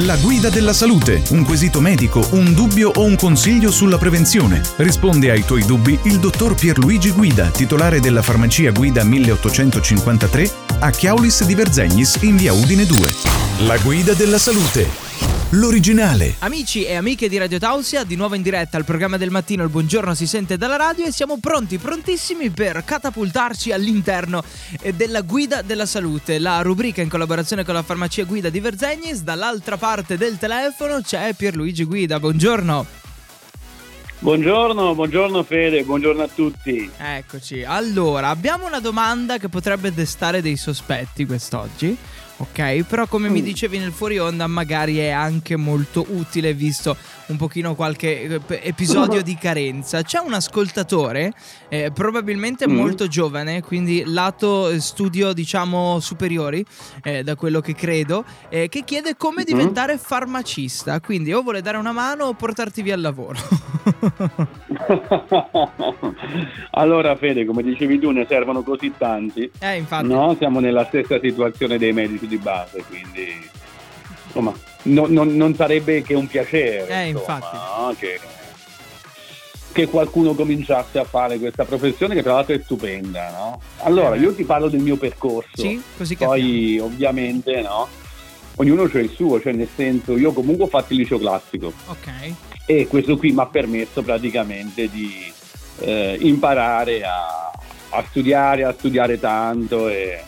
La guida della salute, un quesito medico, un dubbio o un consiglio sulla prevenzione. Risponde ai tuoi dubbi il dottor Pierluigi Guida, titolare della farmacia Guida 1853 a Chiaulis di Verzegnis in via Udine 2. La guida della salute. L'originale. Amici e amiche di Radio Tausia, di nuovo in diretta al programma del mattino Il Buongiorno si sente dalla radio e siamo pronti, prontissimi per catapultarci all'interno eh, della guida della salute, la rubrica in collaborazione con la farmacia Guida di Verzegnis. Dall'altra parte del telefono c'è Pierluigi Guida, buongiorno. Buongiorno, buongiorno Fede, buongiorno a tutti. Eccoci, allora abbiamo una domanda che potrebbe destare dei sospetti quest'oggi ok? Però come mi mm. dicevi nel fuori onda magari è anche molto utile visto un pochino qualche eh, episodio di carenza. C'è un ascoltatore, eh, probabilmente mm. molto giovane, quindi lato eh, studio diciamo superiori, eh, da quello che credo, eh, che chiede come mm. diventare farmacista. Quindi o vuole dare una mano o portarti via al lavoro. allora Fede, come dicevi tu, ne servono così tanti. Eh, infatti. No, siamo nella stessa situazione dei medici di base, quindi insomma no, no, non sarebbe che un piacere eh, insomma, no? che, che, qualcuno cominciasse a fare questa professione che tra l'altro è stupenda. No? Allora, eh. io ti parlo del mio percorso, sì, così poi ovviamente no, ognuno c'è il suo, cioè nel senso io comunque ho fatto il liceo classico okay. e questo qui mi ha permesso praticamente di eh, imparare a, a studiare, a studiare tanto e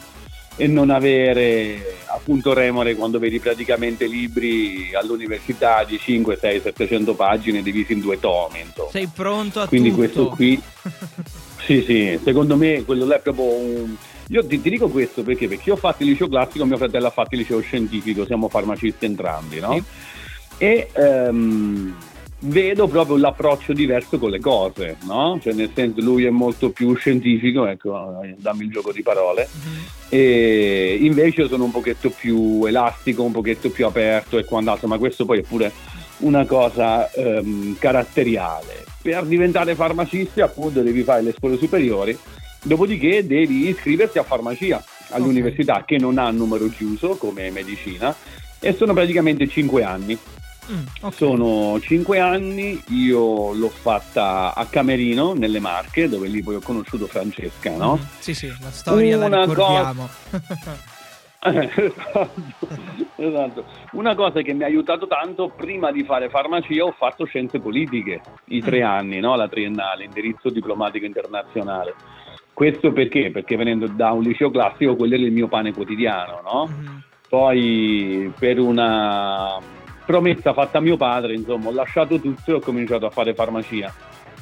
e non avere appunto remore quando vedi praticamente libri all'università di 5, 6, 700 pagine divisi in due tomi. Insomma. Sei pronto a Quindi tutto. questo qui, sì sì, secondo me quello là è proprio un... Io ti, ti, dico questo perché? Perché io ho fatto il liceo classico, mio fratello ha fatto il liceo scientifico, siamo farmacisti entrambi, no? Sì. E... Um, vedo proprio l'approccio diverso con le cose, no? Cioè nel senso lui è molto più scientifico, ecco, dammi il gioco di parole, mm-hmm. e invece io sono un pochetto più elastico, un pochetto più aperto e quant'altro, ma questo poi è pure una cosa um, caratteriale. Per diventare farmacisti appunto devi fare le scuole superiori, dopodiché devi iscriverti a farmacia all'università okay. che non ha numero chiuso come medicina e sono praticamente 5 anni. Mm, okay. Sono cinque anni, io l'ho fatta a Camerino, nelle Marche, dove lì poi ho conosciuto Francesca, no? Mm, sì, sì, la storia Una la ricordiamo. Cosa... esatto, esatto. Una cosa che mi ha aiutato tanto, prima di fare farmacia ho fatto scienze politiche, i tre mm. anni, no? la triennale, indirizzo diplomatico internazionale. Questo perché? Perché venendo da un liceo classico quello era il mio pane quotidiano, no? Mm. Poi per una promessa fatta a mio padre, insomma, ho lasciato tutto e ho cominciato a fare farmacia.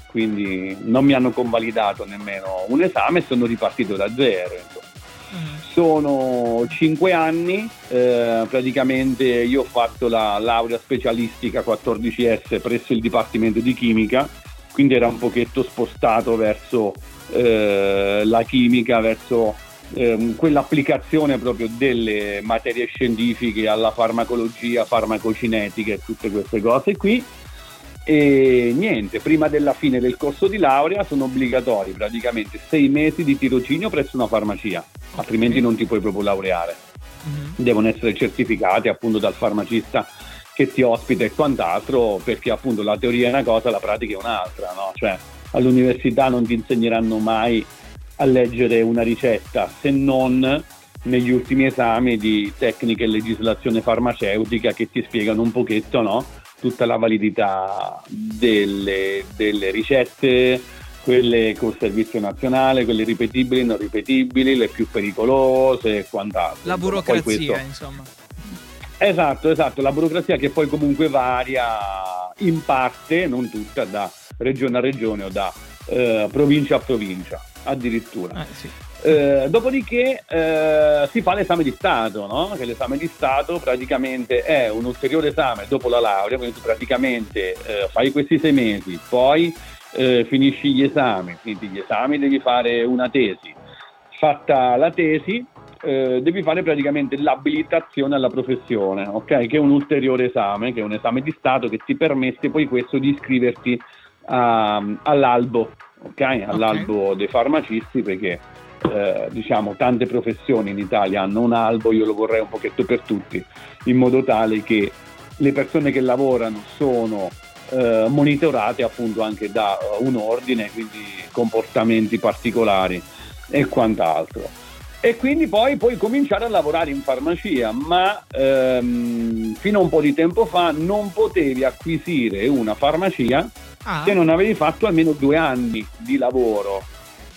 Quindi non mi hanno convalidato nemmeno un esame e sono ripartito da zero. Mm. Sono cinque anni, eh, praticamente io ho fatto la laurea specialistica 14S presso il Dipartimento di Chimica, quindi era un pochetto spostato verso eh, la chimica, verso ehm, quell'applicazione proprio delle materie scientifiche alla farmacologia, farmacocinetica e tutte queste cose qui. E niente, prima della fine del corso di laurea sono obbligatori praticamente sei mesi di tirocinio presso una farmacia, altrimenti non ti puoi proprio laureare. Mm-hmm. Devono essere certificati appunto dal farmacista che ti ospita e quant'altro, perché appunto la teoria è una cosa, la pratica è un'altra, no? Cioè all'università non ti insegneranno mai a leggere una ricetta se non negli ultimi esami di tecnica e legislazione farmaceutica che ti spiegano un pochetto no? tutta la validità delle, delle ricette, quelle col servizio nazionale, quelle ripetibili, non ripetibili, le più pericolose e quant'altro. La burocrazia, questo... insomma. Esatto, esatto, la burocrazia che poi comunque varia in parte, non tutta, da regione a regione o da eh, provincia a provincia addirittura. Eh, sì. eh, dopodiché eh, si fa l'esame di Stato, no? che l'esame di Stato praticamente è un ulteriore esame dopo la laurea, quindi tu praticamente eh, fai questi sei mesi, poi eh, finisci gli esami, quindi gli esami devi fare una tesi. Fatta la tesi, eh, devi fare praticamente l'abilitazione alla professione, ok? Che è un ulteriore esame, che è un esame di Stato che ti permette poi questo di iscriverti a, all'albo okay? all'albo okay. dei farmacisti perché eh, diciamo tante professioni in Italia hanno un albo, io lo vorrei un pochetto per tutti, in modo tale che le persone che lavorano sono eh, monitorate appunto anche da uh, un ordine, quindi comportamenti particolari e quant'altro. E quindi poi puoi cominciare a lavorare in farmacia, ma ehm, fino a un po' di tempo fa non potevi acquisire una farmacia ah. se non avevi fatto almeno due anni di lavoro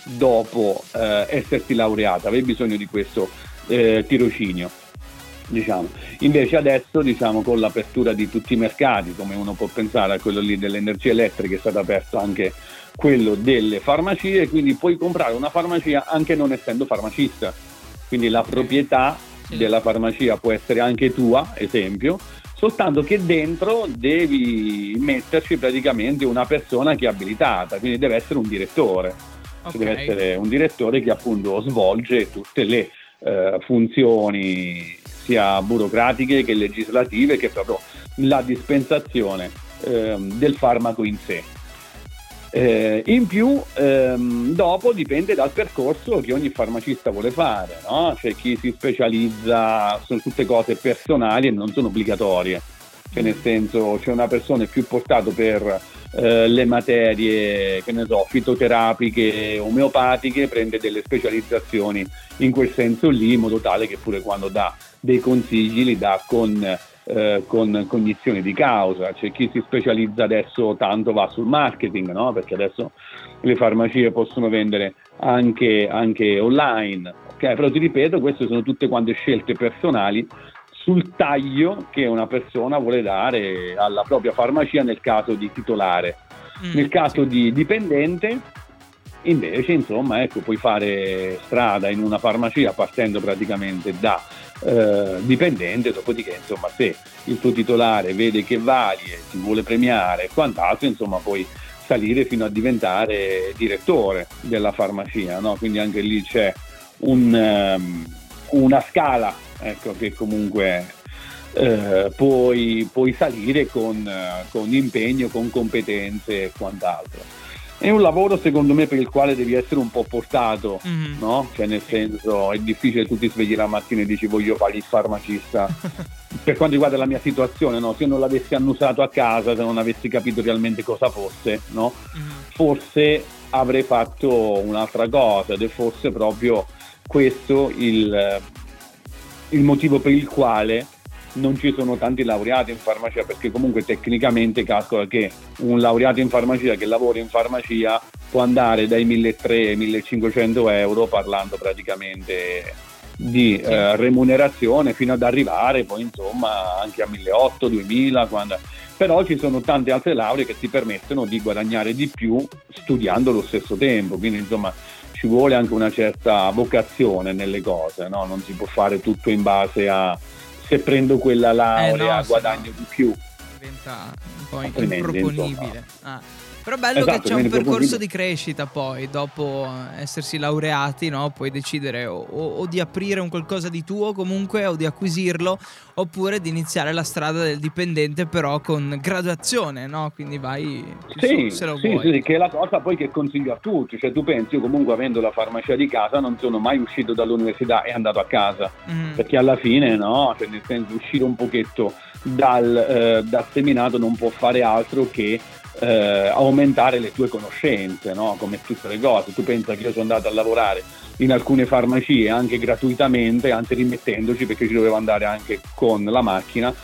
dopo eh, esserti laureata, avevi bisogno di questo eh, tirocinio. Diciamo. Invece adesso diciamo, con l'apertura di tutti i mercati, come uno può pensare a quello lì dell'energia elettrica, è stato aperto anche quello delle farmacie, quindi puoi comprare una farmacia anche non essendo farmacista. Quindi la proprietà della farmacia può essere anche tua, esempio, soltanto che dentro devi metterci praticamente una persona che è abilitata, quindi deve essere un direttore. Okay. Deve essere un direttore che appunto svolge tutte le eh, funzioni sia burocratiche che legislative che proprio la dispensazione eh, del farmaco in sé. Eh, in più, ehm, dopo dipende dal percorso che ogni farmacista vuole fare, no? c'è chi si specializza, sono tutte cose personali e non sono obbligatorie, cioè nel senso c'è una persona più portato per eh, le materie, che ne so, fitoterapiche, omeopatiche, prende delle specializzazioni in quel senso lì, in modo tale che pure quando dà dei consigli li dà con eh, con cognizione di causa, c'è chi si specializza adesso tanto va sul marketing, no? perché adesso le farmacie possono vendere anche, anche online, okay? però ti ripeto, queste sono tutte quante scelte personali sul taglio che una persona vuole dare alla propria farmacia nel caso di titolare. Mm. Nel caso di dipendente, invece, insomma, ecco, puoi fare strada in una farmacia partendo praticamente da eh, dipendente, dopodiché, insomma, se il tuo titolare vede che vali e ti vuole premiare e quant'altro, insomma, puoi salire fino a diventare direttore della farmacia, no? Quindi anche lì c'è un, um, una scala ecco, che comunque eh, puoi, puoi, salire con, con, impegno, con competenze e quant'altro. È un lavoro secondo me per il quale devi essere un po' portato, mm-hmm. no? Cioè nel senso è difficile tu ti svegli la mattina e dici voglio fare il farmacista. per quanto riguarda la mia situazione, no? Se io non l'avessi annusato a casa, se non avessi capito realmente cosa fosse, no? Mm-hmm. Forse avrei fatto un'altra cosa ed è forse proprio questo il, il motivo per il quale non ci sono tanti laureati in farmacia perché comunque tecnicamente calcola che un laureato in farmacia che lavora in farmacia può andare dai 1.300 ai 1.500 euro parlando praticamente di eh, remunerazione fino ad arrivare poi insomma anche a 1.800, 2.000 quando... però ci sono tante altre lauree che ti permettono di guadagnare di più studiando allo stesso tempo quindi insomma ci vuole anche una certa vocazione nelle cose, no? non si può fare tutto in base a se prendo quella laurea eh no, guadagno no. di più. Diventa un po' improponibile. Ah. Però bello esatto, che c'è un percorso di crescita poi, dopo essersi laureati, no? puoi decidere o, o, di aprire un qualcosa di tuo comunque o di acquisirlo, oppure di iniziare la strada del dipendente però con graduazione, no? Quindi vai sì, su, se lo sì, vuoi. Sì, che è la cosa poi che consiglio a tutti, cioè tu pensi, io comunque avendo la farmacia di casa non sono mai uscito dall'università e andato a casa, mm. perché alla fine no, cioè nel senso uscire un pochetto dal, eh, dal seminato non può fare altro che eh, aumentare le tue conoscenze, no? come tutte le cose. Tu pensa che io sono andato a lavorare in alcune farmacie anche gratuitamente, anzi rimettendoci perché ci dovevo andare anche con la macchina,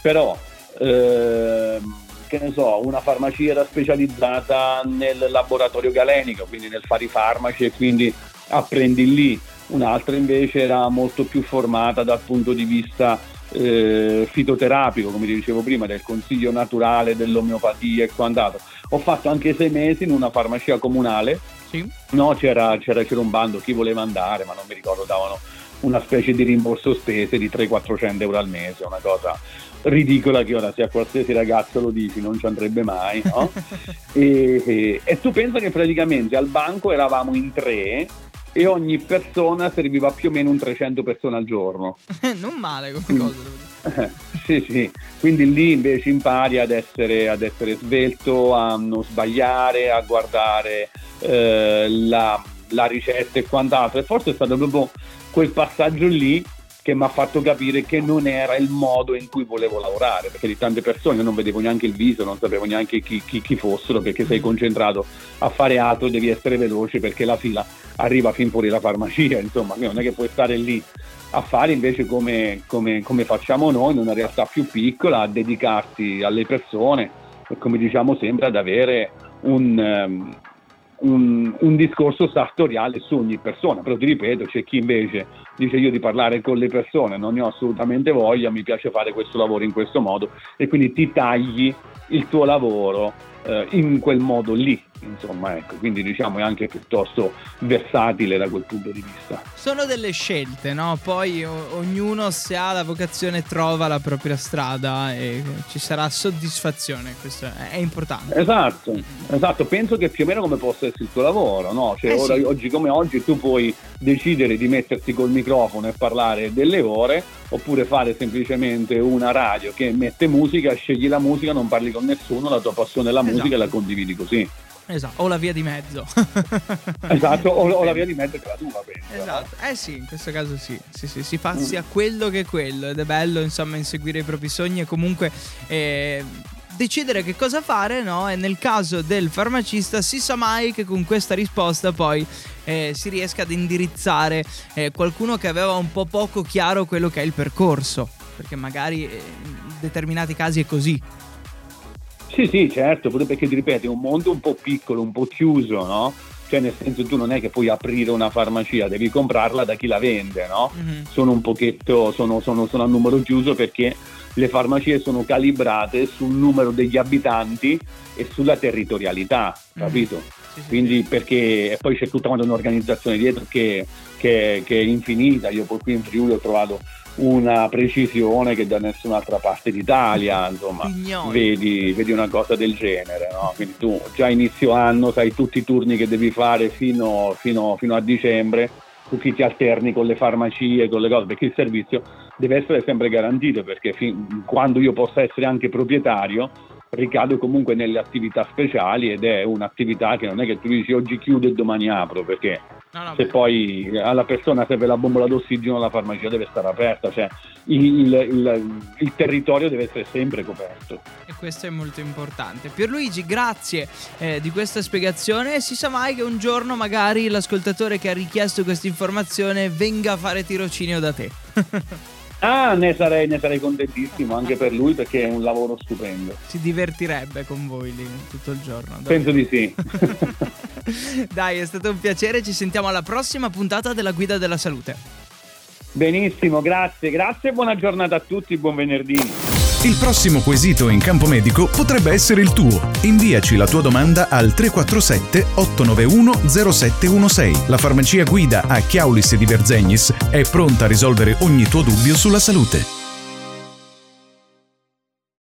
però ehm, che ne so, una farmacia era specializzata nel laboratorio galenico, quindi nel fare i farmaci e quindi apprendi lì, un'altra invece era molto più formata dal punto di vista eh, fitoterapico, come ti dicevo prima, del consiglio naturale, dell'omeopatia e quant'altro. Ho fatto anche sei mesi in una farmacia comunale, sì. no, c'era, c'era, c'era, un bando, chi voleva andare, ma non mi ricordo, davano una specie di rimborso spese di 300-400 euro al mese, una cosa ridicola che ora se a qualsiasi ragazzo lo dici non ci andrebbe mai, no? e, e, e tu pensa che praticamente al banco eravamo in tre e ogni persona serviva più o meno un 300 persone al giorno. non male come cosa. Eh, sì, sì, quindi lì invece impari ad essere, ad essere svelto, a non sbagliare, a guardare eh, la, la, ricetta e quant'altro. E forse è stato proprio quel passaggio lì che mi ha fatto capire che non era il modo in cui volevo lavorare, perché di tante persone non vedevo neanche il viso, non sapevo neanche chi, chi, chi fossero, perché sei concentrato a fare altro, devi essere veloce perché la fila arriva fin fuori la farmacia, insomma, non è che puoi stare lì a fare invece come, come, come facciamo noi in una realtà più piccola, a dedicarsi alle persone e come diciamo sempre ad avere un, um, un, un, discorso sartoriale su ogni persona, però ti ripeto, c'è chi invece dice io di parlare con le persone, non ne ho assolutamente voglia, mi piace fare questo lavoro in questo modo e quindi ti tagli il tuo lavoro eh, in quel modo lì, insomma, ecco, quindi diciamo è anche piuttosto versatile da quel punto di vista. Sono delle scelte, no? Poi o- ognuno se ha la vocazione trova la propria strada e ci sarà soddisfazione, questo è, è importante. Esatto, esatto, penso che più o meno come possa essere il tuo lavoro, no? Cioè eh ora, sì. oggi come oggi tu puoi decidere di metterti col microfono e parlare delle ore oppure fare semplicemente una radio che mette musica, scegli la musica, non parli con nessuno, la tua passione è la esatto. musica e la condividi così. Esatto, o la via di mezzo. esatto, o, o, la via di mezzo che la tua, penso. Esatto, eh sì, in questo caso sì, sì, sì si fa mm. sia quello che quello ed è bello insomma inseguire i propri sogni e comunque... Eh, decidere che cosa fare, no? E nel caso del farmacista si sa mai che con questa risposta poi eh, si riesca ad indirizzare eh, qualcuno che aveva un po' poco chiaro quello che è il percorso, perché magari eh, in determinati casi è così. Sì, sì, certo, perché ti ripeto, è un mondo un po' piccolo, un po' chiuso, no? Cioè, nel senso, tu non è che puoi aprire una farmacia, devi comprarla da chi la vende, no? Mm-hmm. Sono un pochetto, sono, sono, sono a numero chiuso perché le farmacie sono calibrate sul numero degli abitanti e sulla territorialità, mm. capito? Sì, sì, Quindi perché poi c'è tutta un'organizzazione dietro che, che, che, è infinita, io poi qui in Friuli ho trovato una precisione che da nessun'altra parte d'Italia, insomma, vedi, vedi, una cosa del genere, no? Quindi tu già inizio anno sai tutti i turni che devi fare fino, fino, fino a dicembre, tutti ti alterni con le farmacie, con le cose, perché il servizio deve essere sempre garantito perché fin, quando io possa essere anche proprietario ricado comunque nelle attività speciali ed è un'attività che non è che tu dici oggi chiudo e domani apro perché no, no, se beh. poi alla persona serve la bombola d'ossigeno la farmacia deve stare aperta, cioè il, il, il, territorio deve essere sempre coperto. E questo è molto importante. Pierluigi, grazie eh, di questa spiegazione. Si sa mai che un giorno magari l'ascoltatore che ha richiesto questa informazione venga a fare tirocinio da te. Ah, ne sarei, ne sarei, contentissimo anche per lui perché è un lavoro stupendo. Si divertirebbe con voi lì tutto il giorno. Dai. Penso di sì. Dai, è stato un piacere. Ci sentiamo alla prossima puntata della Guida della Salute. Benissimo, grazie, grazie e buona giornata a tutti. Buon venerdì. Il prossimo quesito in campo medico potrebbe essere il tuo. Inviaci la tua domanda al 347 891 0716. La farmacia guida a Chiaulis di Verzegnis è pronta a risolvere ogni tuo dubbio sulla salute.